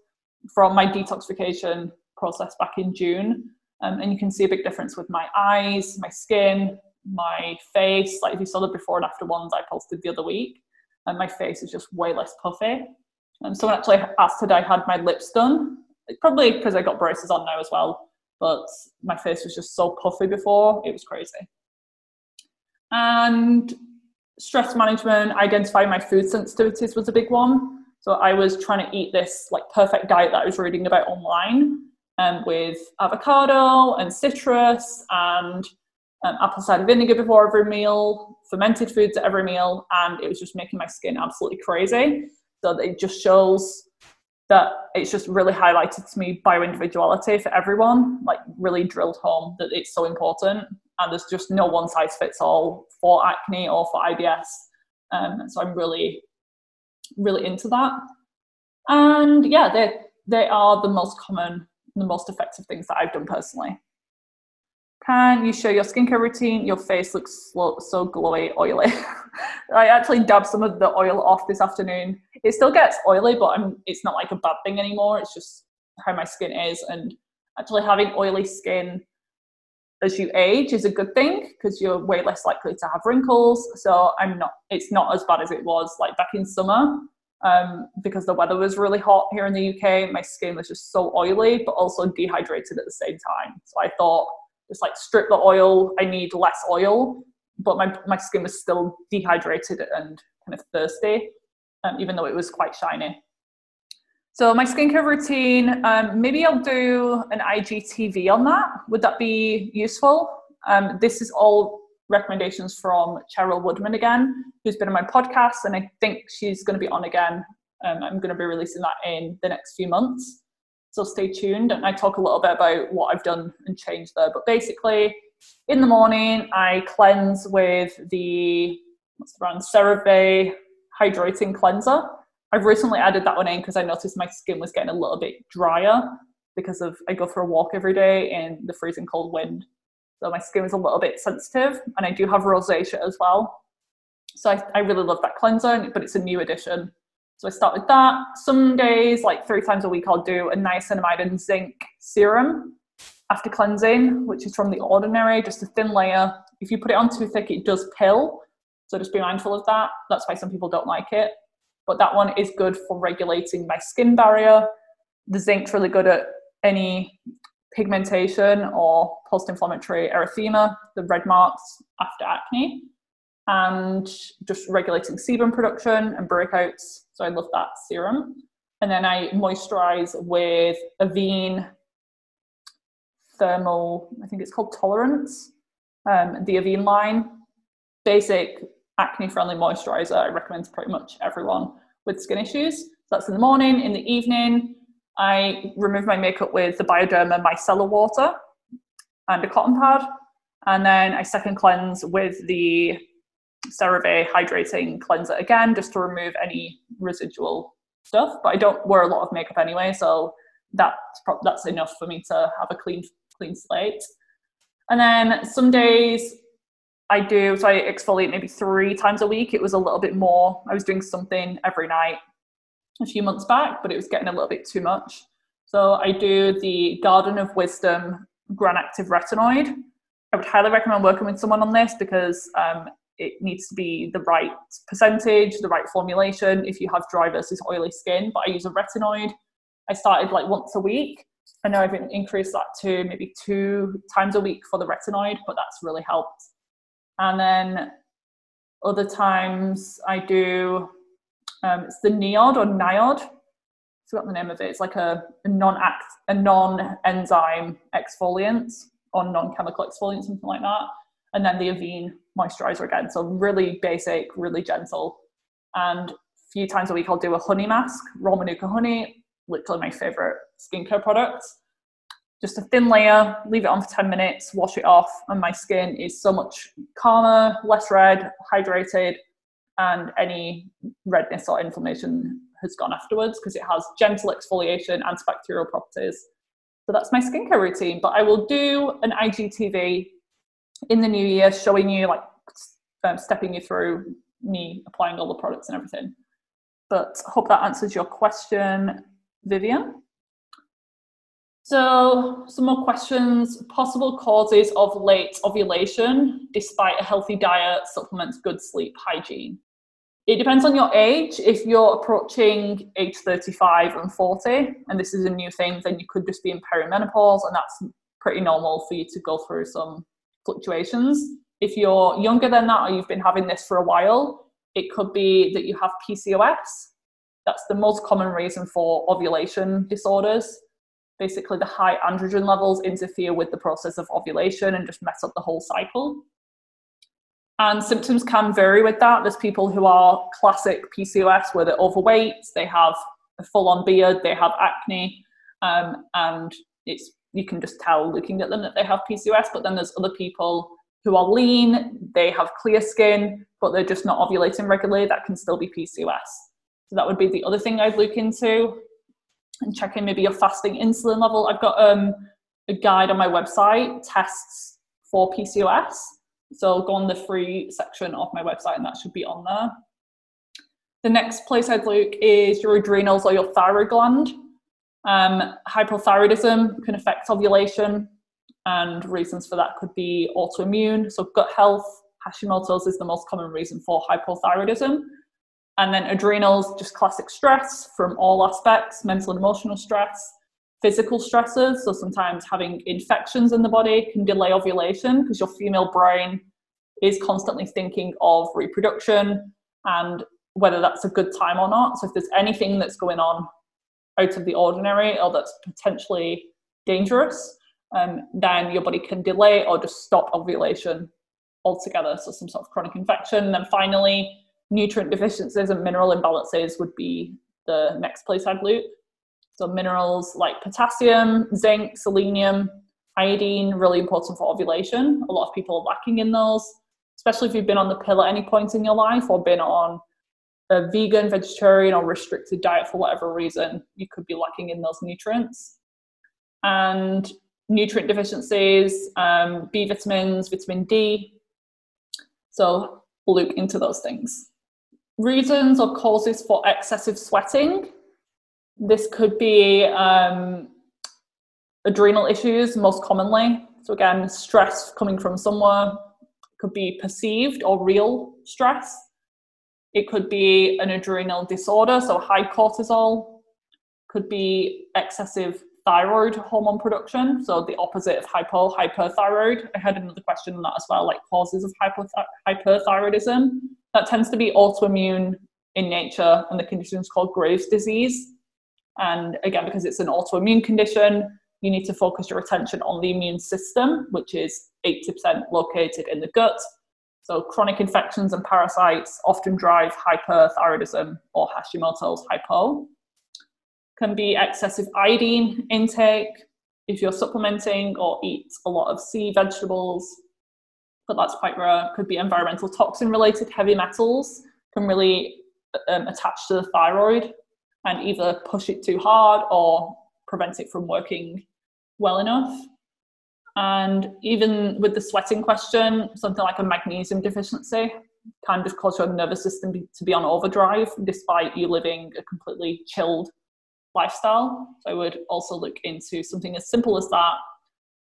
from my detoxification process back in June. Um, and you can see a big difference with my eyes, my skin, my face. Like if you saw the before and after ones I posted the other week, and my face is just way less puffy. And someone actually asked today I had my lips done. It's probably because I got braces on now as well, but my face was just so puffy before, it was crazy. And stress management, identifying my food sensitivities was a big one. So I was trying to eat this like perfect diet that I was reading about online um, with avocado and citrus and um, apple cider vinegar before every meal, fermented foods at every meal, and it was just making my skin absolutely crazy. So it just shows that it's just really highlighted to me bioindividuality for everyone, like really drilled home that it's so important. And there's just no one size fits all for acne or for IBS. Um, so I'm really really into that. And yeah, they they are the most common, the most effective things that I've done personally. Can you show your skincare routine? Your face looks so, so glowy, oily. I actually dabbed some of the oil off this afternoon. It still gets oily, but I'm, it's not like a bad thing anymore. It's just how my skin is. And actually, having oily skin as you age is a good thing because you're way less likely to have wrinkles. So I'm not, it's not as bad as it was like back in summer um, because the weather was really hot here in the UK. My skin was just so oily, but also dehydrated at the same time. So I thought, just like strip the oil, I need less oil, but my, my skin was still dehydrated and kind of thirsty, um, even though it was quite shiny. So my skincare routine, um, maybe I'll do an IGTV on that. Would that be useful? Um, this is all recommendations from Cheryl Woodman again, who's been on my podcast, and I think she's going to be on again. Um, I'm going to be releasing that in the next few months. So stay tuned, and I talk a little bit about what I've done and changed there. But basically, in the morning, I cleanse with the what's the brand CeraVe Hydrating Cleanser. I've recently added that one in because I noticed my skin was getting a little bit drier because of I go for a walk every day in the freezing cold wind. So my skin is a little bit sensitive and I do have rosacea as well. So I, I really love that cleanser, but it's a new addition. So I start with that. Some days, like three times a week, I'll do a niacinamide and zinc serum after cleansing, which is from the ordinary, just a thin layer. If you put it on too thick, it does pill. So just be mindful of that. That's why some people don't like it but that one is good for regulating my skin barrier. The zinc's really good at any pigmentation or post-inflammatory erythema, the red marks after acne, and just regulating sebum production and breakouts. So I love that serum. And then I moisturize with Avene Thermal, I think it's called Tolerance, um, the Avene line. Basic acne friendly moisturizer I recommend to pretty much everyone with skin issues. So that's in the morning. In the evening, I remove my makeup with the Bioderma micellar water and a cotton pad. And then I second cleanse with the CeraVe hydrating cleanser again, just to remove any residual stuff. But I don't wear a lot of makeup anyway, so that's that's enough for me to have a clean clean slate. And then some days I do, so I exfoliate maybe three times a week. It was a little bit more. I was doing something every night a few months back, but it was getting a little bit too much. So I do the Garden of Wisdom Granactive Retinoid. I would highly recommend working with someone on this because um, it needs to be the right percentage, the right formulation if you have dry versus oily skin. But I use a retinoid. I started like once a week. I know I've increased that to maybe two times a week for the retinoid, but that's really helped and then other times I do um, it's the Neod or Niod. I forgot the name of it. It's like a, a non-act a non-enzyme exfoliant or non-chemical exfoliant, something like that. And then the Avene moisturizer again. So really basic, really gentle. And a few times a week I'll do a honey mask, raw manuka honey, literally my favorite skincare product just a thin layer, leave it on for 10 minutes, wash it off, and my skin is so much calmer, less red, hydrated, and any redness or inflammation has gone afterwards because it has gentle exfoliation, antibacterial properties. So that's my skincare routine. But I will do an IGTV in the new year showing you, like, um, stepping you through me applying all the products and everything. But hope that answers your question, Vivian. So, some more questions. Possible causes of late ovulation despite a healthy diet, supplements, good sleep, hygiene. It depends on your age. If you're approaching age 35 and 40, and this is a new thing, then you could just be in perimenopause, and that's pretty normal for you to go through some fluctuations. If you're younger than that, or you've been having this for a while, it could be that you have PCOS. That's the most common reason for ovulation disorders basically the high androgen levels interfere with the process of ovulation and just mess up the whole cycle. And symptoms can vary with that. There's people who are classic PCOS where they're overweight, they have a full on beard, they have acne, um, and it's you can just tell looking at them that they have PCOS. But then there's other people who are lean, they have clear skin, but they're just not ovulating regularly. That can still be PCOS. So that would be the other thing I'd look into and checking maybe your fasting insulin level. I've got um, a guide on my website, tests for PCOS. So go on the free section of my website and that should be on there. The next place I'd look is your adrenals or your thyroid gland. Um, hypothyroidism can affect ovulation, and reasons for that could be autoimmune. So, gut health, Hashimoto's is the most common reason for hypothyroidism. And then adrenals, just classic stress from all aspects mental and emotional stress, physical stresses. So sometimes having infections in the body can delay ovulation because your female brain is constantly thinking of reproduction and whether that's a good time or not. So if there's anything that's going on out of the ordinary or that's potentially dangerous, um, then your body can delay or just stop ovulation altogether. So some sort of chronic infection. And then finally, nutrient deficiencies and mineral imbalances would be the next place I'd look. So minerals like potassium, zinc, selenium, iodine, really important for ovulation. A lot of people are lacking in those, especially if you've been on the pill at any point in your life or been on a vegan, vegetarian, or restricted diet for whatever reason, you could be lacking in those nutrients. And nutrient deficiencies, um, B vitamins, vitamin D. So look into those things. Reasons or causes for excessive sweating. This could be um, adrenal issues most commonly. So again, stress coming from somewhere could be perceived or real stress. It could be an adrenal disorder, so high cortisol. Could be excessive thyroid hormone production, so the opposite of hypo, hyperthyroid. I had another question on that as well, like causes of hyperthyroidism. That tends to be autoimmune in nature, and the condition is called Graves' disease. And again, because it's an autoimmune condition, you need to focus your attention on the immune system, which is 80% located in the gut. So, chronic infections and parasites often drive hyperthyroidism or Hashimoto's hypo can be excessive iodine intake if you're supplementing or eat a lot of sea vegetables, but that's quite rare. Could be environmental toxin related heavy metals can really um, attach to the thyroid and either push it too hard or prevent it from working well enough. And even with the sweating question, something like a magnesium deficiency can just cause your nervous system to be on overdrive despite you living a completely chilled lifestyle. So I would also look into something as simple as that.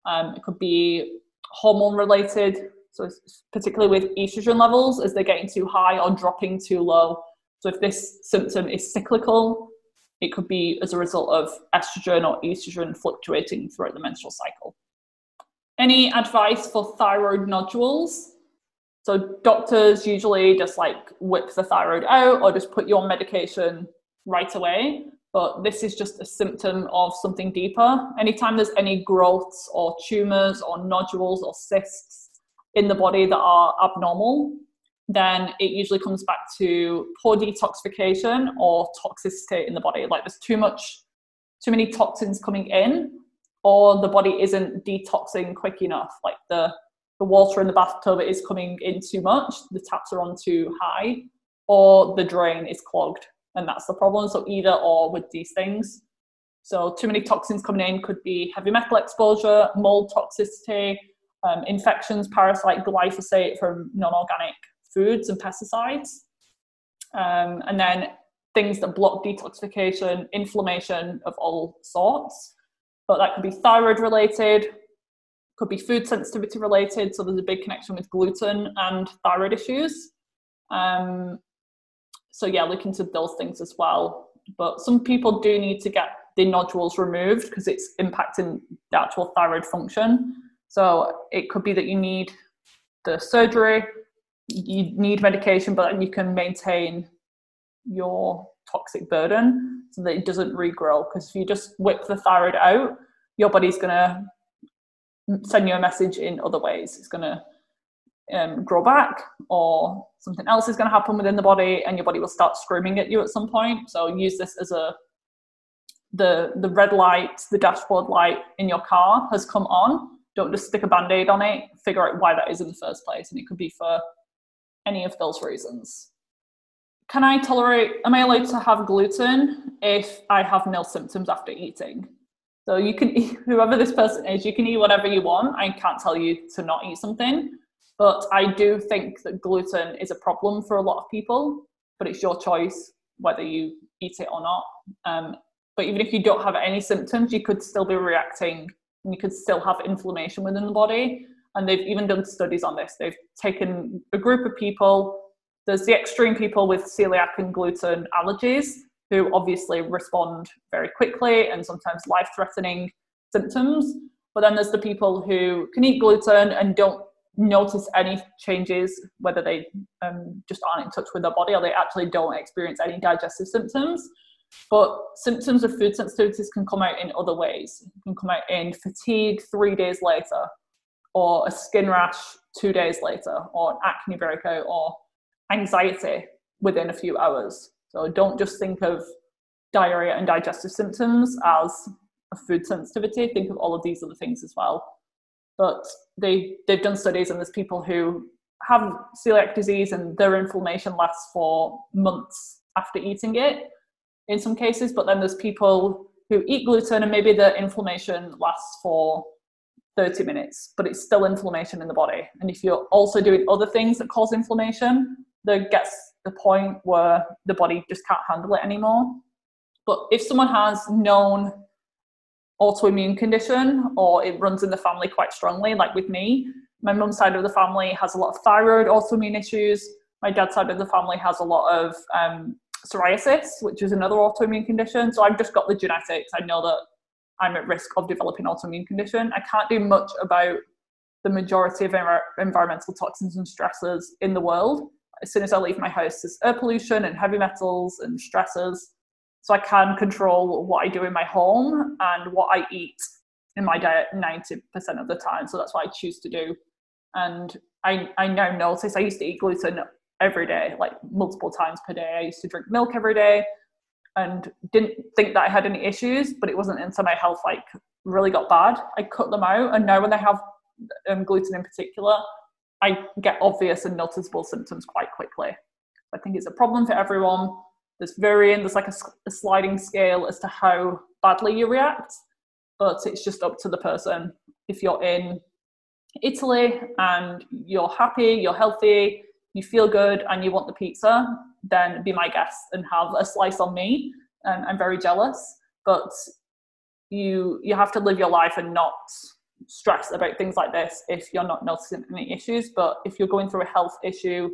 Um, it could be hormone related, so particularly with estrogen levels, as they're getting too high or dropping too low. So if this symptom is cyclical, it could be as a result of estrogen or estrogen fluctuating throughout the menstrual cycle. Any advice for thyroid nodules? So doctors usually just like whip the thyroid out or just put you on medication right away but this is just a symptom of something deeper. Anytime there's any growths or tumors or nodules or cysts in the body that are abnormal, then it usually comes back to poor detoxification or toxicity in the body. Like there's too much, too many toxins coming in, or the body isn't detoxing quick enough. Like the the water in the bathtub is coming in too much, the taps are on too high, or the drain is clogged and that's the problem. So either or with these things. So too many toxins coming in could be heavy metal exposure, mold toxicity, um, infections, parasite, glyphosate from non-organic foods and pesticides, um, and then things that block detoxification, inflammation of all sorts. But that could be thyroid related, could be food sensitivity related. So there's a big connection with gluten and thyroid issues. Um, so yeah, look into those things as well. But some people do need to get the nodules removed because it's impacting the actual thyroid function. So it could be that you need the surgery, you need medication, but you can maintain your toxic burden so that it doesn't regrow. Because if you just whip the thyroid out, your body's going to send you a message in other ways. It's going to um, grow back or something else is going to happen within the body and your body will start screaming at you at some point so use this as a the the red light the dashboard light in your car has come on don't just stick a band-aid on it figure out why that is in the first place and it could be for any of those reasons. Can i tolerate am i allowed to have gluten if i have no symptoms after eating? So you can eat, whoever this person is you can eat whatever you want. I can't tell you to not eat something but I do think that gluten is a problem for a lot of people, but it's your choice whether you eat it or not. Um, but even if you don't have any symptoms, you could still be reacting you could still have inflammation within the body. And they've even done studies on this. They've taken a group of people, there's the extreme people with celiac and gluten allergies who obviously respond very quickly and sometimes life threatening symptoms. But then there's the people who can eat gluten and don't notice any changes, whether they um, just aren't in touch with their body or they actually don't experience any digestive symptoms. But symptoms of food sensitivities can come out in other ways. It can come out in fatigue three days later, or a skin rash two days later, or an acne breakout, or anxiety within a few hours. So don't just think of diarrhea and digestive symptoms as a food sensitivity. Think of all of these other things as well. But they they've done studies and there's people who have celiac disease and their inflammation lasts for months after eating it in some cases, but then there's people who eat gluten and maybe the inflammation lasts for 30 minutes, but it's still inflammation in the body. And if you're also doing other things that cause inflammation, there gets the point where the body just can't handle it anymore. But if someone has known autoimmune condition or it runs in the family quite strongly, like with me, my mum's side of the family has a lot of thyroid autoimmune issues. My dad's side of the family has a lot of um, psoriasis, which is another autoimmune condition. So I've just got the genetics. I know that I'm at risk of developing autoimmune condition. I can't do much about the majority of environmental toxins and stressors in the world. As soon as I leave my house, there's air pollution and heavy metals and stressors. So I can control what I do in my home and what I eat in my diet 90% of the time. So that's what I choose to do. And I, I now notice I used to eat gluten every day, like multiple times per day. I used to drink milk every day and didn't think that I had any issues, but it wasn't until my health like really got bad. I cut them out, and now when I have um, gluten in particular, I get obvious and noticeable symptoms quite quickly. I think it's a problem for everyone. There's varying, there's like a, a sliding scale as to how badly you react, but it's just up to the person. If you're in Italy and you're happy, you're healthy, you feel good and you want the pizza, then be my guest and have a slice on me. And I'm very jealous, but you you have to live your life and not stress about things like this if you're not noticing any issues. But if you're going through a health issue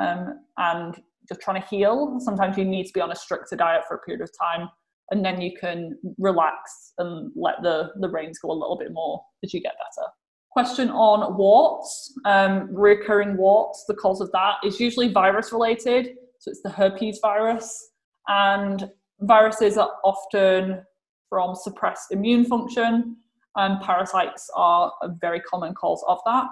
um, and just trying to heal, sometimes you need to be on a stricter diet for a period of time, and then you can relax and let the the reins go a little bit more as you get better question on warts, um, recurring warts. The cause of that is usually virus related, so it's the herpes virus, and viruses are often from suppressed immune function, and parasites are a very common cause of that.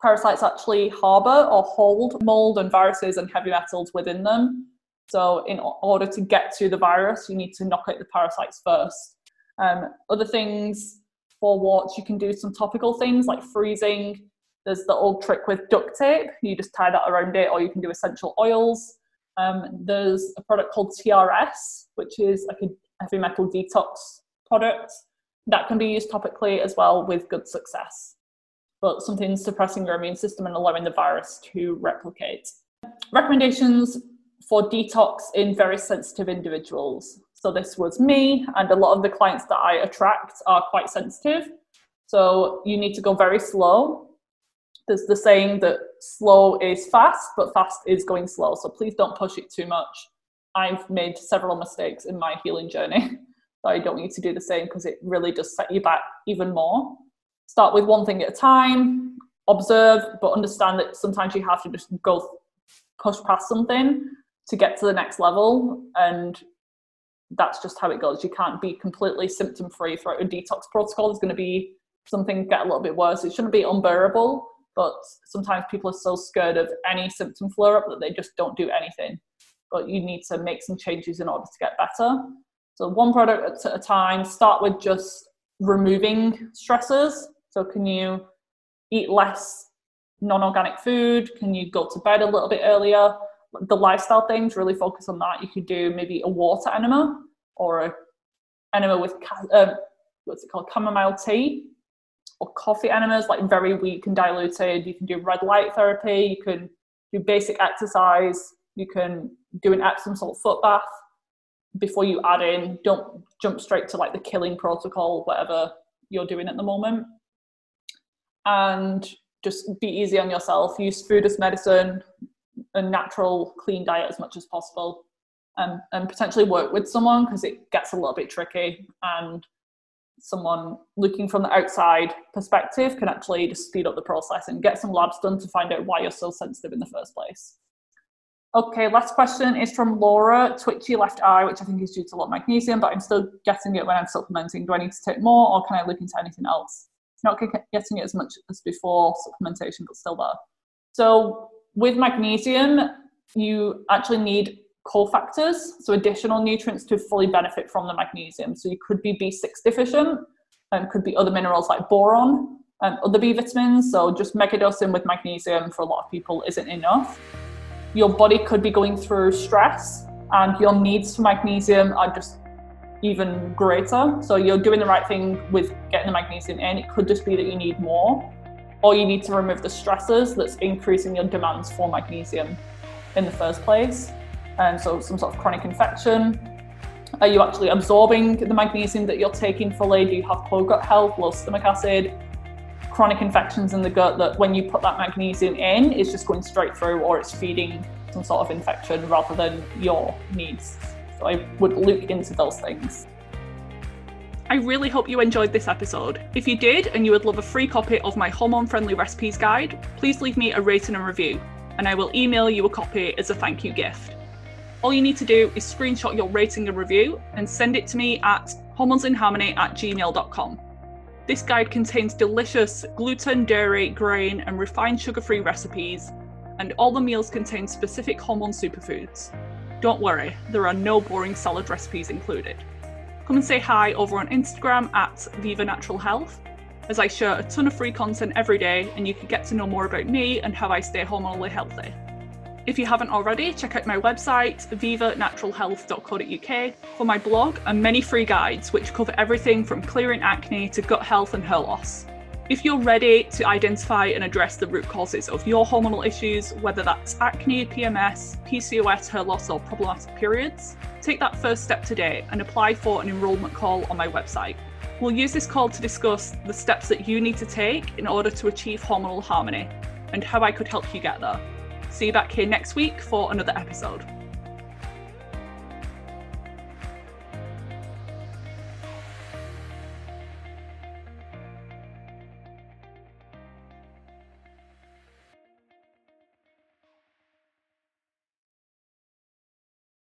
Parasites actually harbour or hold mold and viruses and heavy metals within them. So, in order to get to the virus, you need to knock out the parasites first. Um, other things for warts, you can do some topical things like freezing. There's the old trick with duct tape. You just tie that around it, or you can do essential oils. Um, there's a product called TRS, which is like a heavy metal detox product that can be used topically as well with good success. But something suppressing your immune system and allowing the virus to replicate. Recommendations for detox in very sensitive individuals. So this was me, and a lot of the clients that I attract are quite sensitive. So you need to go very slow. There's the saying that slow is fast, but fast is going slow. So please don't push it too much. I've made several mistakes in my healing journey. So I don't need to do the same because it really does set you back even more. Start with one thing at a time, observe, but understand that sometimes you have to just go push past something to get to the next level. And that's just how it goes. You can't be completely symptom free throughout a detox protocol. There's going to be something get a little bit worse. It shouldn't be unbearable, but sometimes people are so scared of any symptom flare up that they just don't do anything. But you need to make some changes in order to get better. So one product at a time. Start with just removing stressors. So can you eat less non-organic food? Can you go to bed a little bit earlier? The lifestyle things really focus on that. You could do maybe a water enema or a enema with um, what's it called, chamomile tea, or coffee enemas like very weak and diluted. You can do red light therapy. You can do basic exercise. You can do an Epsom salt foot bath before you add in. Don't jump straight to like the killing protocol, whatever you're doing at the moment. And just be easy on yourself. Use food as medicine a natural, clean diet as much as possible, um, and potentially work with someone because it gets a little bit tricky. And someone looking from the outside perspective can actually just speed up the process and get some labs done to find out why you're so sensitive in the first place. Okay, last question is from Laura. Twitchy left eye, which I think is due to a lot of magnesium, but I'm still getting it when I'm supplementing. Do I need to take more or can I look into anything else? Not getting it as much as before supplementation, but still there. So with magnesium, you actually need cofactors, so additional nutrients to fully benefit from the magnesium. So you could be B6 deficient, and could be other minerals like boron, and other B vitamins. So just megadosing with magnesium for a lot of people isn't enough your body could be going through stress and your needs for magnesium are just even greater. So you're doing the right thing with getting the magnesium in. It could just be that you need more, or you need to remove the stressors that's increasing your demands for magnesium in the first place. And so some sort of chronic infection. Are you actually absorbing the magnesium that you're taking fully? Do you have poor gut health, low stomach acid? chronic infections in the gut that when you put that magnesium in, it's just going straight through or it's feeding some sort of infection rather than your needs. So I would look into those things. I really hope you enjoyed this episode. If you did and you would love a free copy of my hormone friendly recipes guide, please leave me a rating and review, and I will email you a copy as a thank you gift. All you need to do is screenshot your rating and review and send it to me at hormonesinharmony at gmail.com. This guide contains delicious gluten, dairy, grain, and refined sugar free recipes, and all the meals contain specific hormone superfoods. Don't worry, there are no boring salad recipes included. Come and say hi over on Instagram at Viva Natural Health, as I share a ton of free content every day, and you can get to know more about me and how I stay hormonally healthy. If you haven't already, check out my website, vivanaturalhealth.co.uk, for my blog and many free guides which cover everything from clearing acne to gut health and hair loss. If you're ready to identify and address the root causes of your hormonal issues, whether that's acne, PMS, PCOS, hair loss, or problematic periods, take that first step today and apply for an enrolment call on my website. We'll use this call to discuss the steps that you need to take in order to achieve hormonal harmony and how I could help you get there. See you back here next week for another episode.